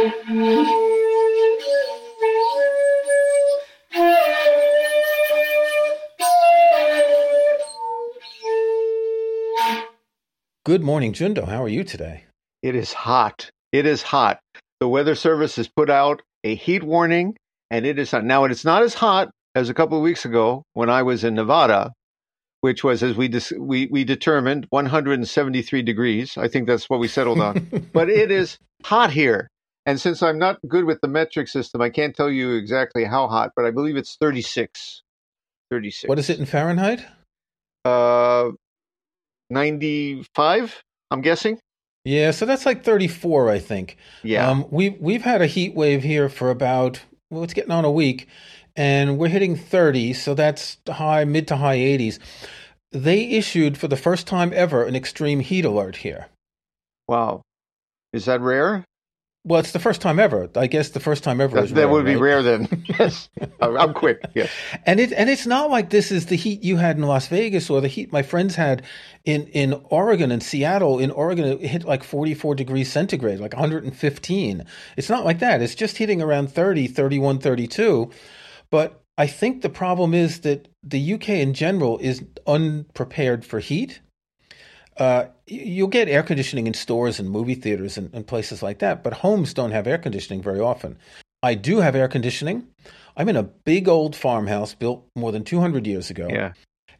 Good morning, Jundo. How are you today? It is hot. It is hot. The Weather Service has put out a heat warning, and it is hot. Now, it's not as hot as a couple of weeks ago when I was in Nevada, which was, as we dis- we we determined, 173 degrees. I think that's what we settled on. but it is hot here, and since I'm not good with the metric system, I can't tell you exactly how hot, but I believe it's 36. 36. What is it in Fahrenheit? Uh, 95. I'm guessing. Yeah, so that's like 34, I think. Yeah. Um, we've we've had a heat wave here for about well, it's getting on a week, and we're hitting 30, so that's high, mid to high 80s. They issued for the first time ever an extreme heat alert here. Wow, is that rare? Well, it's the first time ever. I guess the first time ever. That, rare, would be right? rare then. yes, I'm quick. Yes, and it and it's not like this is the heat you had in Las Vegas or the heat my friends had in in Oregon and Seattle. In Oregon, it hit like 44 degrees centigrade, like 115. It's not like that. It's just hitting around 30, 31, 32. But I think the problem is that the UK in general is unprepared for heat. Uh, you'll get air conditioning in stores and movie theaters and, and, places like that, but homes don't have air conditioning very often. I do have air conditioning. I'm in a big old farmhouse built more than 200 years ago. Yeah.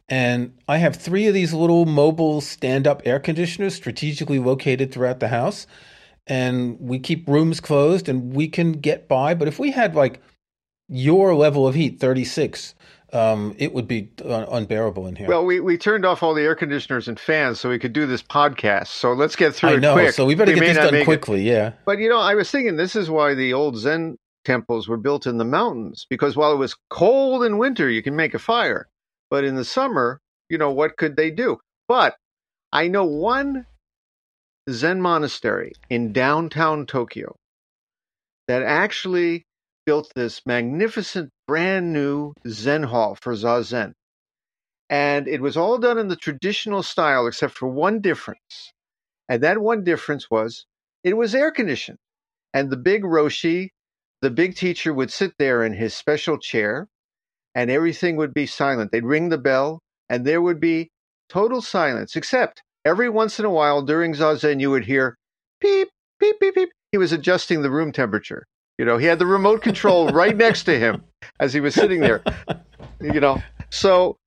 And I have three of these little mobile stand up air conditioners strategically located throughout the house. And we keep rooms closed and we can get by. But if we had like your level of heat, 36, um, it would be un- unbearable in here. Well, we, we turned off all the air conditioners and fans so we could do this podcast. So let's get through I it know, quick. so we better get this done quickly. It. Yeah. But you know, I was thinking this is why the old Zen temples were built in the mountains because while it was cold in winter, you can make a fire, but in the summer, you know, what could they do? But I know one Zen monastery in downtown Tokyo that actually built this magnificent brand new Zen hall for Zazen. And it was all done in the traditional style, except for one difference. And that one difference was it was air conditioned. And the big Roshi, the big teacher, would sit there in his special chair, and everything would be silent. They'd ring the bell, and there would be total silence, except every once in a while during Zazen, you would hear beep, beep, beep, beep. He was adjusting the room temperature. You know, he had the remote control right next to him as he was sitting there. You know, so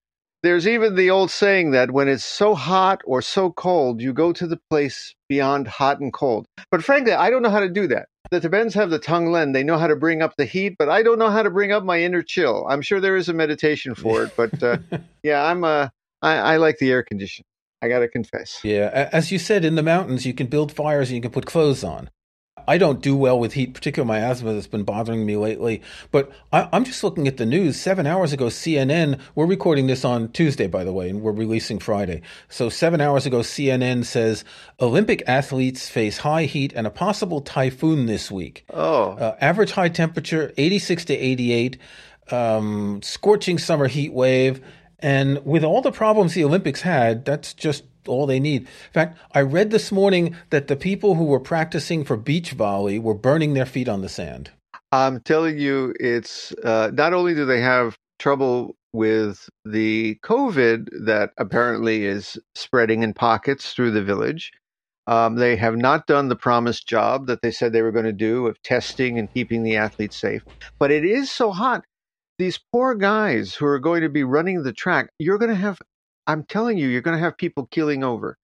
there's even the old saying that when it's so hot or so cold, you go to the place beyond hot and cold. But frankly, I don't know how to do that. The Tibetans have the Tonglen. They know how to bring up the heat, but I don't know how to bring up my inner chill. I'm sure there is a meditation for it, but uh, yeah, I'm uh, I, I like the air conditioning. I got to confess. Yeah, as you said, in the mountains, you can build fires and you can put clothes on. I don't do well with heat, particularly my asthma that's been bothering me lately. But I, am just looking at the news. Seven hours ago, CNN, we're recording this on Tuesday, by the way, and we're releasing Friday. So seven hours ago, CNN says Olympic athletes face high heat and a possible typhoon this week. Oh. Uh, average high temperature, 86 to 88, um, scorching summer heat wave. And with all the problems the Olympics had, that's just all they need. In fact, I read this morning that the people who were practicing for beach volley were burning their feet on the sand. I'm telling you, it's uh, not only do they have trouble with the COVID that apparently is spreading in pockets through the village. Um, they have not done the promised job that they said they were going to do of testing and keeping the athletes safe. But it is so hot. These poor guys who are going to be running the track, you're going to have I'm telling you, you're going to have people keeling over.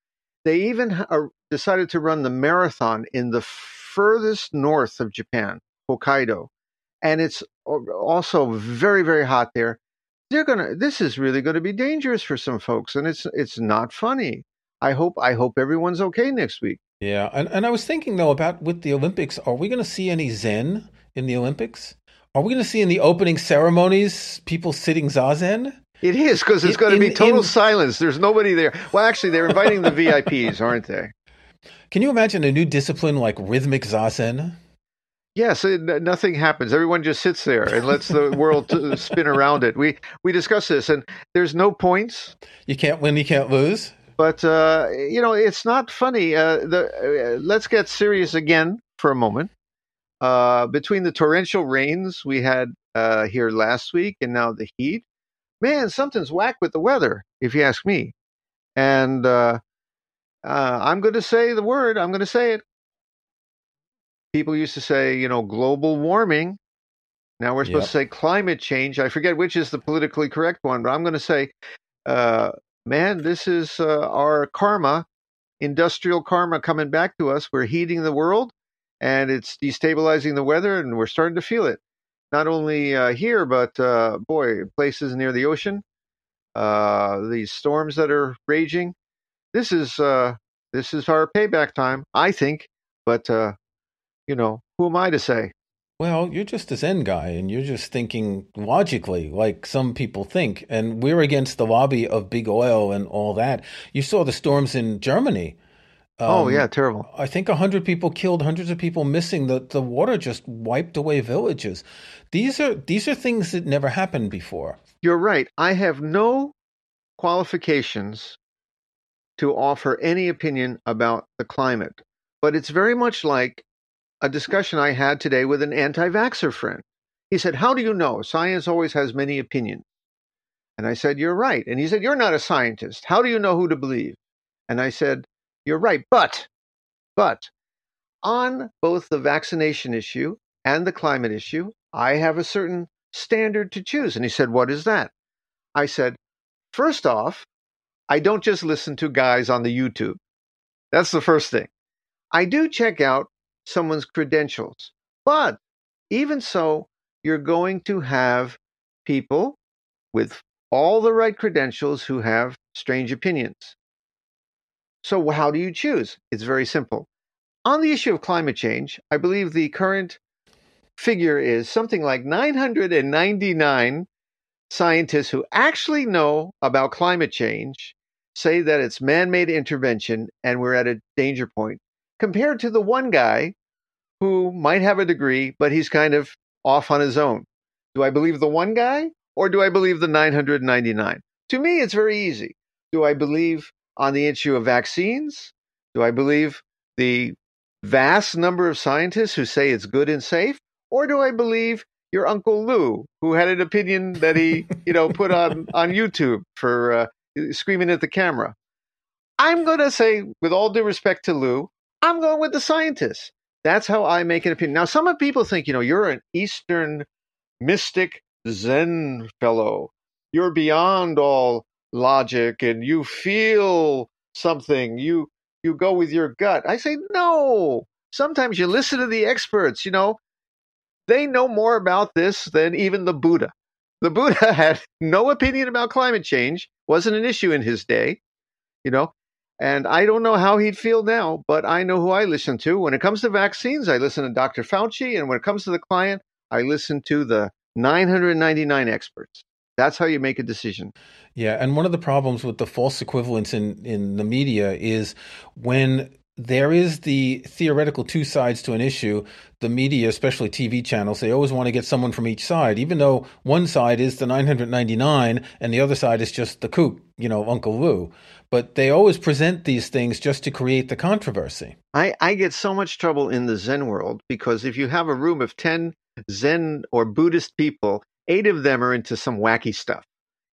They even decided to run the marathon in the furthest north of Japan, Hokkaido, and it's also very, very hot there. They're gonna. This is really going to be dangerous for some folks, and it's it's not funny. I hope I hope everyone's okay next week. Yeah, and, and I was thinking though about with the Olympics, are we going to see any Zen in the Olympics? Are we going to see in the opening ceremonies people sitting zazen? It is because it's going to be total in- silence. There's nobody there. Well, actually, they're inviting the VIPs, aren't they? Can you imagine a new discipline like rhythmic zazen? Yes, it, nothing happens. Everyone just sits there and lets the world spin around it. We we discussed this, and there's no points. You can't win, you can't lose. But uh, you know, it's not funny. Uh, the uh, let's get serious again for a moment. Uh, between the torrential rains we had uh, here last week and now the heat, man, something's whack with the weather, if you ask me. And uh, uh, I'm going to say the word. I'm going to say it. People used to say, you know, global warming. Now we're supposed Yep. to say climate change. I forget which is the politically correct one, but I'm going to say, uh, man, this is uh, our karma, industrial karma coming back to us. We're heating the world and it's destabilizing the weather, and we're starting to feel it. Not only uh, here, but uh, boy, places near the ocean, uh, these storms that are raging. This is uh, this is our payback time, I think. But uh, you know, who am I to say? Well, you're just a Zen guy and you're just thinking logically, like some people think. And we're against the lobby of big oil and all that. You saw the storms in Germany. Oh Um, yeah, terrible. I think a hundred people killed, hundreds of people missing. The the water just wiped away villages. These are these are things that never happened before. You're right. I have no qualifications to offer any opinion about the climate, but it's very much like a discussion I had today with an anti vaxxer friend. He said, How do you know? Science always has many opinions. And I said, You're right. And he said, You're not a scientist. How do you know who to believe? And I said, You're right. But, but on both the vaccination issue and the climate issue, I have a certain standard to choose. And he said, What is that? I said, First off, I don't just listen to guys on the YouTube. That's the first thing. I do check out someone's credentials. But even so, you're going to have people with all the right credentials who have strange opinions. So, how do you choose? It's very simple. On the issue of climate change, I believe the current figure is something like 999 scientists who actually know about climate change say that it's man made intervention and we're at a danger point, compared to the one guy who might have a degree, but he's kind of off on his own. Do I believe the one guy or do I believe the 999? To me, it's very easy. Do I believe on the issue of vaccines? Do I believe the vast number of scientists who say it's good and safe? Or do I believe your Uncle Lou, who had an opinion that he, you know, put on, on YouTube for uh, screaming at the camera? I'm going to say, with all due respect to Lou, I'm going with the scientists. That's how I make an opinion. Now, some of people think, you know, you're an Eastern mystic Zen fellow. You're beyond all logic and you feel something. You you go with your gut. I say no. Sometimes you listen to the experts, you know. They know more about this than even the Buddha. The Buddha had no opinion about climate change, wasn't an issue in his day, you know. And I don't know how he'd feel now, but I know who I listen to. When it comes to vaccines, I listen to Dr. Fauci. And when it comes to the client, I listen to the 999 experts. That's how you make a decision. Yeah, and one of the problems with the false equivalence in in the media is when there is the theoretical two sides to an issue, the media, especially TV channels, they always want to get someone from each side, even though one side is the 999 and the other side is just the kook, you know, Uncle Lou. But they always present these things just to create the controversy. I, I get so much trouble in the Zen world because if you have a room of 10 Zen or Buddhist people, eight of them are into some wacky stuff.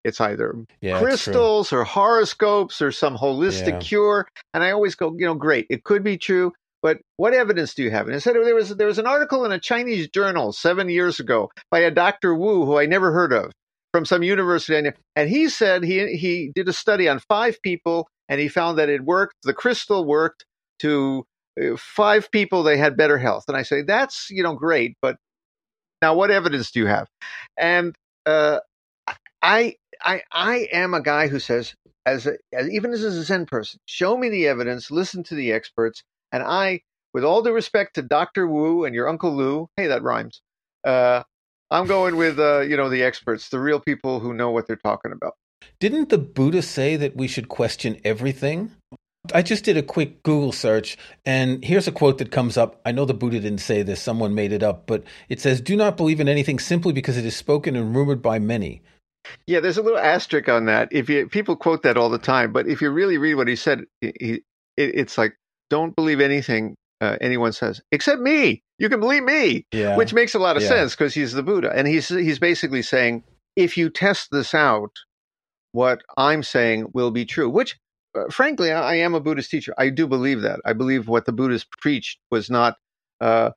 It's either Yeah, crystals or horoscopes or some holistic Yeah. cure. And I always go, you know, great, it could be true, but what evidence do you have? And I said there was there was an article in a Chinese journal seven years ago by a Dr. Wu who I never heard of from some university, and- and he said he he did a study on five people and he found that it worked. The crystal worked to uh, five people; they had better health. And I say that's you know great, but now what evidence do you have? And uh, I I I am a guy who says, as, a, as even as a Zen person, show me the evidence, listen to the experts. And I, with all due respect to Doctor Wu and your Uncle Lou, hey, that rhymes. Uh, I'm going with uh, you know the experts, the real people who know what they're talking about. Didn't the Buddha say that we should question everything? I just did a quick Google search, and here's a quote that comes up. I know the Buddha didn't say this, someone made it up, but it says, Do not believe in anything simply because it is spoken and rumored by many. Yeah, there's a little asterisk on that. If you people quote that all the time, but if you really read what he said, he, it, it's like, don't believe anything uh, anyone says except me. You can believe me, Yeah. which makes a lot of Yeah. sense because he's the Buddha, and he's he's basically saying, if you test this out, what I'm saying will be true. Which, frankly, I, I am a Buddhist teacher. I do believe that. I believe what the Buddhists preached was not uh.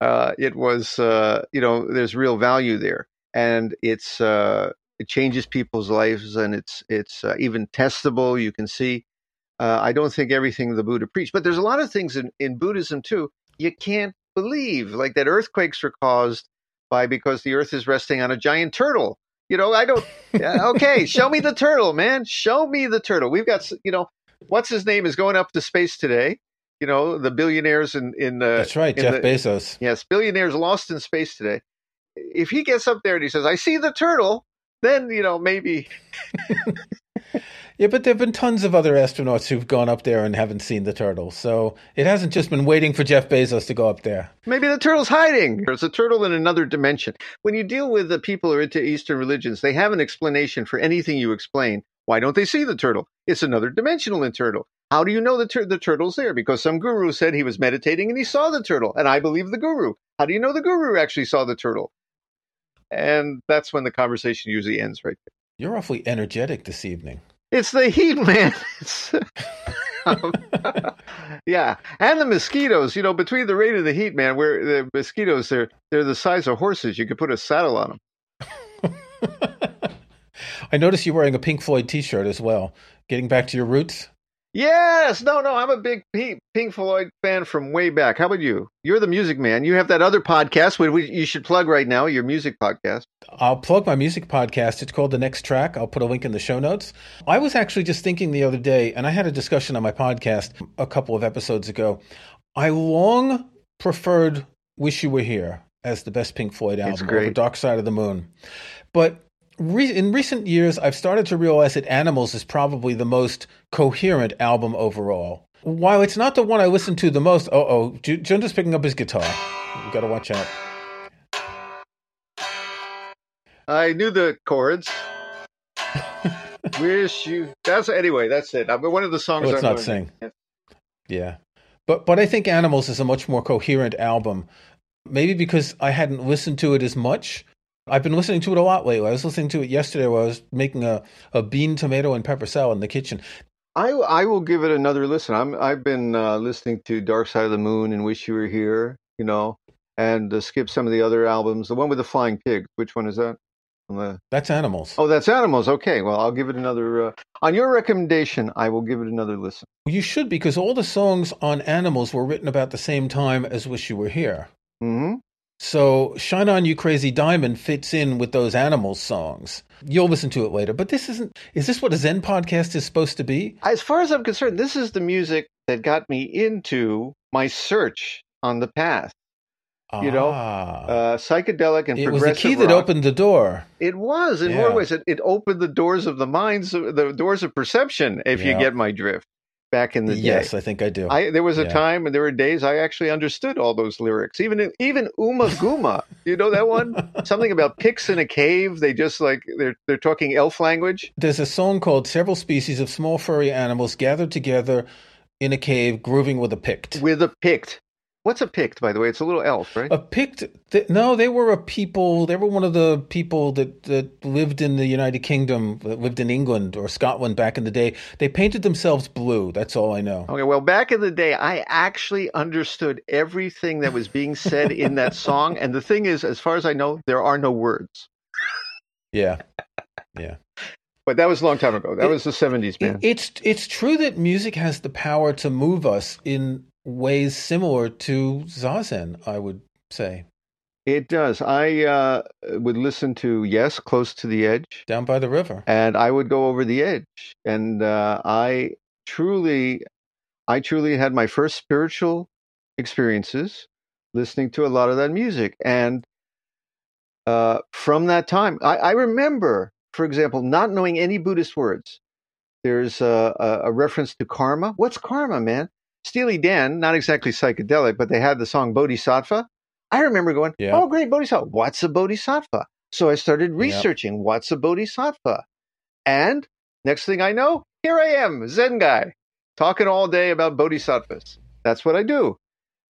Uh, it was, uh, you know, there's real value there, and it's uh, it changes people's lives, and it's it's uh, even testable. You can see. Uh, I don't think everything the Buddha preached, but there's a lot of things in, in Buddhism too you can't believe, like that earthquakes are caused by because the Earth is resting on a giant turtle. You know, I don't. okay, show me the turtle, man. Show me the turtle. We've got, you know, what's his name is going up to space today. You know, the billionaires in in uh, That's right, Jeff the- Bezos. Yes, billionaires lost in space today. If he gets up there and he says, "I see the turtle," then you know maybe Yeah, but there have been tons of other astronauts who've gone up there and haven't seen the turtle. So it hasn't just been waiting for Jeff Bezos to go up there. maybe the turtle's hiding. There's a turtle in another dimension. When you deal with the people who are into Eastern religions, they have an explanation for anything you explain. Why don't they see the turtle? It's another dimensional in turtle. How do you know the, tur- the turtle's there? Because some guru said he was meditating and he saw the turtle, and I believe the guru. How do you know the guru actually saw the turtle? And that's when the conversation usually ends right there. You're awfully energetic this evening. It's the heat, man. It's- um, yeah, and the mosquitoes. You know, between the rain and the heat, man, where the mosquitoes they're they're the size of horses. You could put a saddle on them. I noticed you're wearing a Pink Floyd t-shirt as well. Getting back to your roots. Yes, no, no. I'm a big Pink, Floyd fan from way back. How about you? You're the music man. You have that other podcast, which we, you should plug right now. Your music podcast. I'll plug my music podcast. It's called The Next Track. I'll put a link in the show notes. I was actually just thinking the other day, and I had a discussion on my podcast a couple of episodes ago. I long preferred Wish You Were Here as the best Pink Floyd album over Dark Side of the Moon. But re- in recent years, I've started to realize that Animals is probably the most coherent album overall. While it's not the one I listen to the most, oh, oh, Ju- Jundo's picking up his guitar. You got to watch out. I knew the chords. Wish you. That's anyway. That's it. I mean, one of the songs. Oh, it's I'm not sing. Yeah. But but I think Animals is a much more coherent album. Maybe because I hadn't listened to it as much. I've been listening to it a lot lately. I was listening to it yesterday while I was making a, a bean, tomato, and pepper salad in the kitchen. I I will give it another listen. I'm I've been uh, listening to Dark Side of the Moon and Wish You Were Here, you know, and uh, skip some of the other albums. The one with the flying pig. Which one is that? The That's Animals. oh, that's Animals. Okay, well I'll give it another. Uh, on your recommendation, I will give it another listen. You should because all the songs on Animals were written about the same time as Wish You Were Here. hmm So Shine On You Crazy Diamond fits in with those Animals songs. You'll listen to it later. But this isn't is this what a Zen podcast is supposed to be? As far as I'm concerned, this is the music that got me into my search on the path. You know, Ah. Uh, psychedelic and it was the key that rock. opened the door. It was in Yeah. more ways. It, it opened the doors of the minds, the doors of perception. If you get my drift, back in the Yes, day, I think I do. I there was a Yeah. time and there were days I actually understood all those lyrics. Even even Uma Guma, you know that one? Something about pigs in a cave. They just like they're they're talking elf language. There's a song called Several Species of Small Furry Animals Gathered Together in a Cave Grooving with a Pict. with a pict. What's a pict, by the way? It's a little elf, right? A Pict, th- no, they were a people, they were one of the people that, that lived in the United Kingdom, that lived in England or Scotland back in the day. They painted themselves blue. That's all I know. Okay, well, back in the day, I actually understood everything that was being said in that song. And the thing is, as far as I know, there are no words. Yeah. Yeah. But that was a long time ago. That It- was the 70s, man. It's it's true that music has the power to move us in ways similar to zazen. I would say It does. I uh, would listen to Yes, Close to the Edge, down by the river. and I would go over the edge. And uh, I truly, I truly had my first spiritual experiences listening to a lot of that music. And uh, from that time, I, I, remember, for example, not knowing any Buddhist words. There's a, a, a, reference to karma. What's karma, man? Steely Dan, not exactly psychedelic, but they had the song Bodhisattva. I remember going, yeah. oh, great, Bodhisattva. What's a Bodhisattva? So I started researching yep. what's a Bodhisattva. And next thing I know, here I am, Zen guy, talking all day about Bodhisattvas. That's what I do.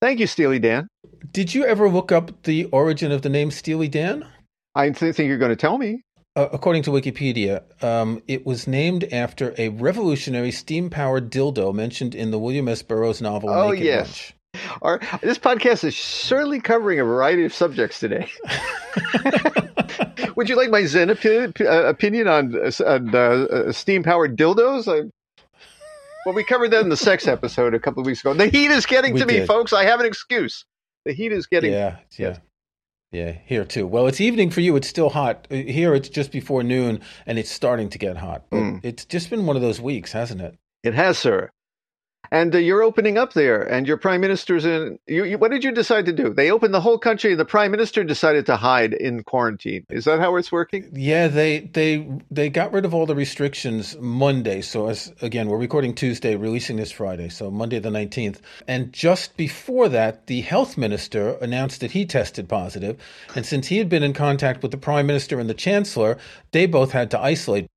Thank you, Steely Dan. Did you ever look up the origin of the name Steely Dan? I th- think you're going to tell me. Uh, according to Wikipedia, um, it was named after a revolutionary steam powered dildo mentioned in the William S. Burroughs novel. Oh, Naked yes. Lunch. Our, this podcast is certainly covering a variety of subjects today. Would you like my Zen opi- uh, opinion on, on uh, steam powered dildos? I, well, we covered that in the sex episode a couple of weeks ago. The heat is getting we to did. me, folks. I have an excuse. The heat is getting. Yeah, yeah. Yeah, here too. Well, it's evening for you. It's still hot. Here it's just before noon and it's starting to get hot. But mm. it's just been one of those weeks, hasn't it? It has, sir and uh, you're opening up there, and your prime minister's in. You, you, what did you decide to do? They opened the whole country, and the prime minister decided to hide in quarantine. Is that how it's working? Yeah, they they they got rid of all the restrictions Monday. So as again, we're recording Tuesday, releasing this Friday, so Monday the nineteenth. And just before that, the health minister announced that he tested positive, and since he had been in contact with the prime minister and the chancellor, they both had to isolate.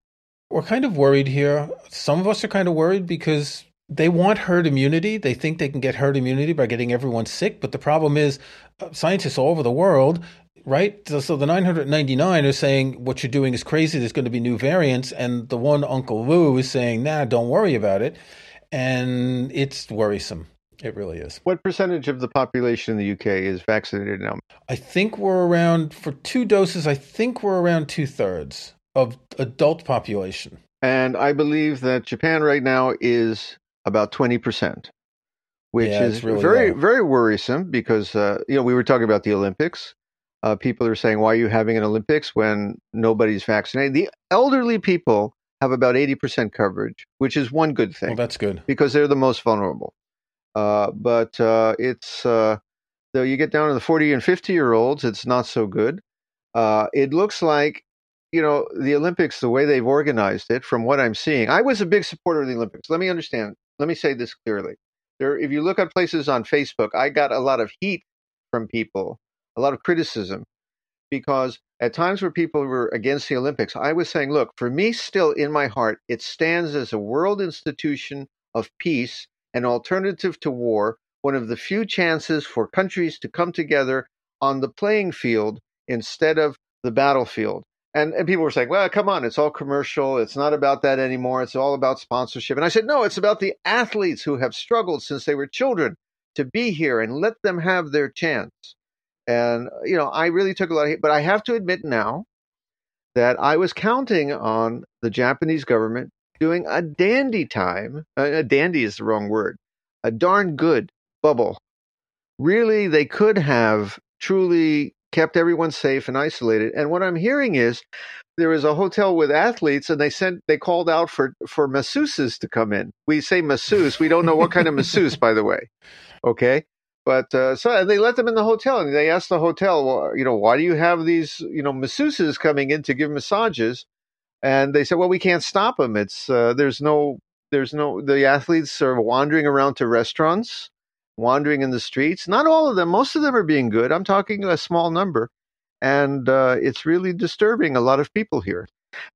We're kind of worried here. Some of us are kind of worried because they want herd immunity. They think they can get herd immunity by getting everyone sick. But the problem is, uh, scientists all over the world, right? So, so, the 999 are saying what you're doing is crazy. There's going to be new variants. And the one Uncle Lou is saying, nah, don't worry about it. And it's worrisome. It really is. What percentage of the population in the UK is vaccinated now? I think we're around, for two doses, I think we're around two thirds of adult population. And I believe that Japan right now is about 20%, which yeah, is really very, low. very worrisome because, uh, you know, we were talking about the Olympics. Uh, people are saying, why are you having an Olympics when nobody's vaccinated? The elderly people have about 80% coverage, which is one good thing. Well, that's good. Because they're the most vulnerable. Uh, but uh, it's, uh, though you get down to the 40 and 50 year olds, it's not so good. Uh, it looks like you know the olympics the way they've organized it from what i'm seeing i was a big supporter of the olympics let me understand let me say this clearly. There, if you look at places on Facebook, I got a lot of heat from people, a lot of criticism, because at times where people were against the Olympics, I was saying, look, for me, still in my heart, it stands as a world institution of peace, an alternative to war, one of the few chances for countries to come together on the playing field instead of the battlefield and and people were saying, "Well, come on, it's all commercial. It's not about that anymore. It's all about sponsorship." And I said, "No, it's about the athletes who have struggled since they were children to be here and let them have their chance." And you know, I really took a lot of but I have to admit now that I was counting on the Japanese government doing a dandy time. Uh, a dandy is the wrong word. A darn good bubble. Really, they could have truly kept everyone safe and isolated. And what I'm hearing is there was a hotel with athletes and they sent they called out for for masseuses to come in. We say masseuse, we don't know what kind of masseuse by the way. Okay? But uh, so they let them in the hotel and they asked the hotel, well, you know, why do you have these, you know, masseuses coming in to give massages? And they said, well, we can't stop them. It's uh, there's no there's no the athletes are wandering around to restaurants wandering in the streets. Not all of them, most of them are being good. I'm talking a small number. And uh, it's really disturbing a lot of people here.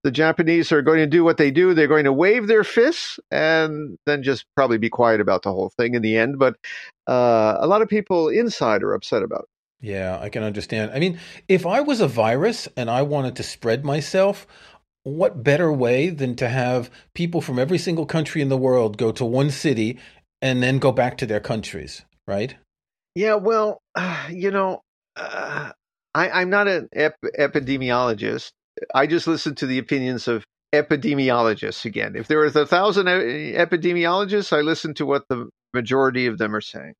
The Japanese are going to do what they do. They're going to wave their fists and then just probably be quiet about the whole thing in the end. But uh, a lot of people inside are upset about it. Yeah, I can understand. I mean, if I was a virus and I wanted to spread myself, what better way than to have people from every single country in the world go to one city and then go back to their countries, right? Yeah, well, uh, you know, uh, I, am not an ep- epidemiologist. I just listen to the opinions of epidemiologists again. If there was a thousand epidemiologists, I listen to what the majority of them are saying.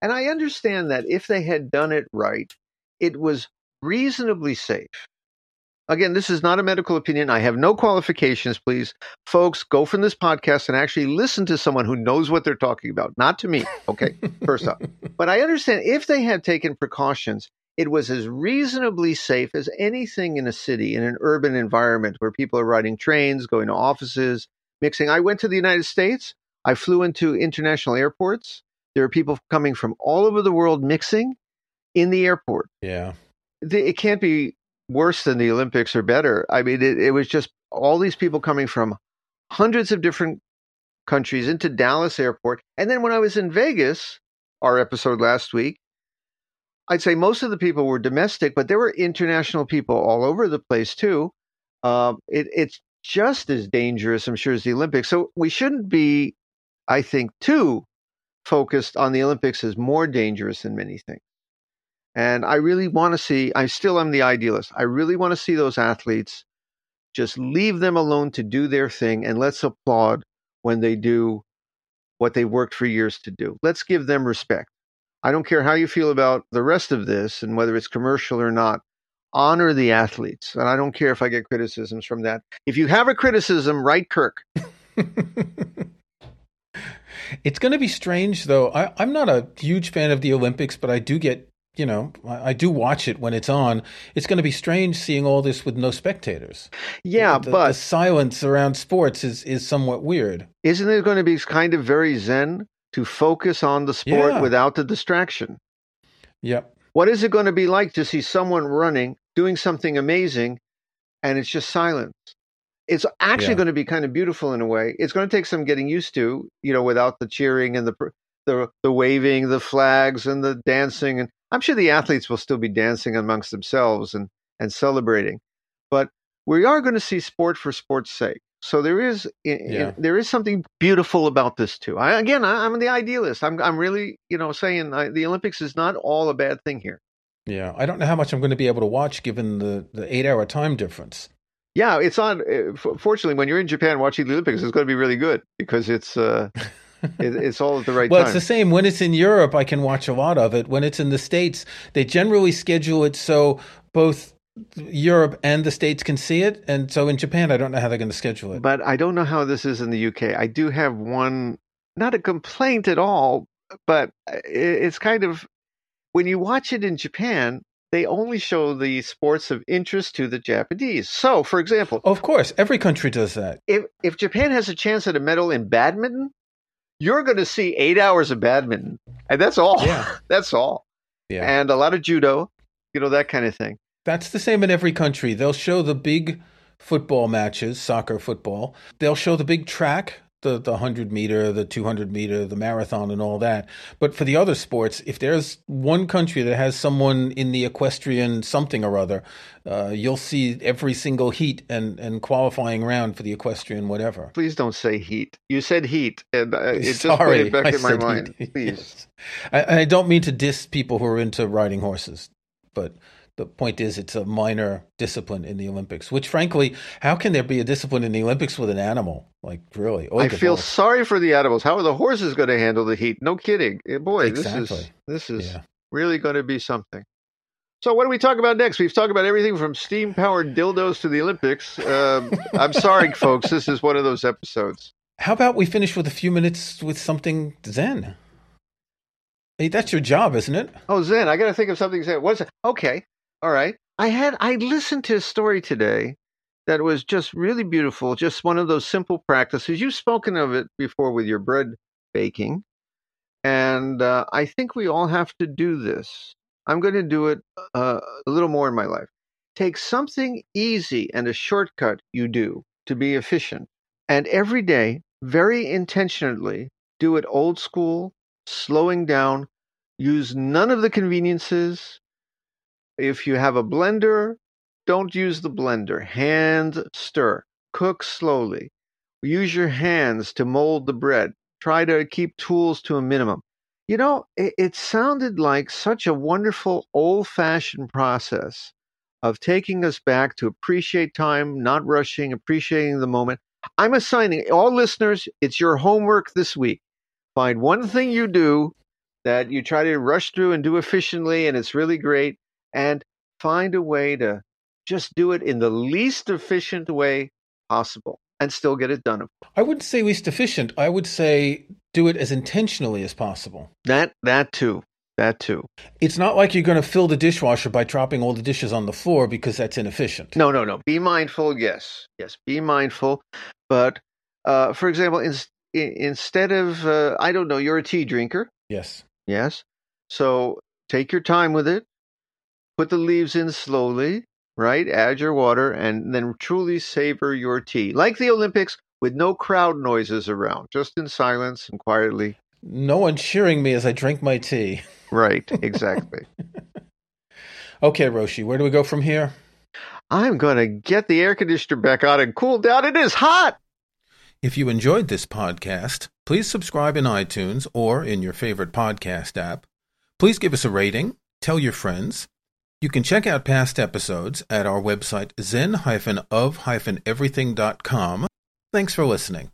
And I understand that if they had done it right, it was reasonably safe Again, this is not a medical opinion. I have no qualifications, please. Folks, go from this podcast and actually listen to someone who knows what they're talking about, not to me. Okay, first off. But I understand if they had taken precautions, it was as reasonably safe as anything in a city, in an urban environment where people are riding trains, going to offices, mixing. I went to the United States. I flew into international airports. There are people coming from all over the world mixing in the airport. Yeah. It can't be worse than the Olympics or better. I mean, it, it was just all these people coming from hundreds of different countries into Dallas airport. And then when I was in Vegas, our episode last week, I'd say most of the people were domestic, but there were international people all over the place too. Uh, it, it's just as dangerous, I'm sure, as the Olympics. So we shouldn't be, I think, too focused on the Olympics as more dangerous than many things. And I really want to see, I still am the idealist. I really want to see those athletes just leave them alone to do their thing and let's applaud when they do what they worked for years to do. Let's give them respect. I don't care how you feel about the rest of this and whether it's commercial or not. Honor the athletes. And I don't care if I get criticisms from that. If you have a criticism, write Kirk. it's going to be strange, though. I, am not a huge fan of the Olympics, but I do get, you know, I, do watch it when it's on. It's going to be strange seeing all this with no spectators. Yeah, the, but the silence around sports is, is somewhat weird. Isn't it going to be kind of very zen to focus on the sport Yeah. without the distraction. Yep. What is it going to be like to see someone running, doing something amazing, and it's just silence? It's actually Yeah. going to be kind of beautiful in a way. It's going to take some getting used to, you know, without the cheering and the the the waving, the flags and the dancing, and I'm sure the athletes will still be dancing amongst themselves and and celebrating. But we are going to see sport for sport's sake. So there is Yeah. there is something beautiful about this too. I, again, I, I'm the idealist. I'm I'm really you know saying I, the Olympics is not all a bad thing here. Yeah. I don't know how much I'm going to be able to watch given the, the eight hour time difference. Yeah, it's on. uh, Fortunately, when you're in Japan watching the Olympics, it's going to be really good because it's uh, it, it's all at the right Well, time. it's the same. When it's in Europe, I can watch a lot of it. When it's in the States, they generally schedule it so both Europe and the States can see it. And so in Japan, I don't know how they're going to schedule it. But I don't know how this is in the UK. I do have one, not a complaint at all, but it's kind of when you watch it in Japan, they only show the sports of interest to the Japanese. So, for example, of course, every country does that. if if Japan has a chance at a medal in badminton, you're going to see eight hours of badminton, and that's all. Yeah. that's all. Yeah. And a lot of judo, you know that kind of thing. That's the same in every country. They'll show the big football matches, soccer football. They'll show the big track, the the 100 meter, the 200 meter, the marathon and all that. But for the other sports, if there's one country that has someone in the equestrian something or other, uh, you'll see every single heat and and qualifying round for the equestrian whatever. Please don't say heat. You said heat, and uh, it just Sorry, put it back I in my mind. heat. Please. Yes. I, I don't mean to diss people who are into riding horses, but the point is it's a minor discipline in the Olympics. Which, frankly, how can there be a discipline in the Olympics with an animal? Like, really? I feel sorry for the animals. How are the horses going to handle the heat? No kidding. Eh, Boy, this is this is Yeah. really going to be something. So, what do we talk about next? We've talked about everything from steam powered dildos to the Olympics. Um, I'm sorry, folks. This is one of those episodes. How about we finish with a few minutes with something Zen? Hey, that's your job, isn't it? Oh, Zen, I got to think of something. Zen. What's it? Okay, all right. I had I listened to a story today that was just really beautiful. Just one of those simple practices. You've spoken of it before with your bread baking, and uh, I think we all have to do this. I'm going to do it uh, a little more in my life. Take something easy and a shortcut you do to be efficient, and every day, very intentionally, do it old school, slowing down. Use none of the conveniences. If you have a blender, don't use the blender. Hand stir. Cook slowly. Use your hands to mold the bread. Try to keep tools to a minimum. You know, it, it sounded like such a wonderful old fashioned process of taking us back to appreciate time, not rushing, appreciating the moment. I'm assigning all listeners, it's your homework this week. Find one thing you do that you try to rush through and do efficiently, and it's really great. And find a way to Just do it in the least efficient way possible and still get it done. I wouldn't say least efficient. I would say do it as intentionally as possible. That that too. That too. It's not like you're going to fill the dishwasher by dropping all the dishes on the floor because that's inefficient. No, no, no. Be mindful. Yes, yes. Be mindful. But uh, for example, in, in, instead of uh, I don't know, you're a tea drinker. Yes. Yes. So take your time with it. Put the leaves in slowly. Right. Add your water, and then truly savor your tea, like the Olympics, with no crowd noises around, just in silence and quietly. No one cheering me as I drink my tea. Right, exactly. okay, Roshi, where do we go from here? I'm going to get the air conditioner back on and cool down. It is hot. If you enjoyed this podcast, please subscribe in iTunes or in your favorite podcast app. Please give us a rating, tell your friends. You can check out past episodes at our website zen-of-everything.com. Thanks for listening.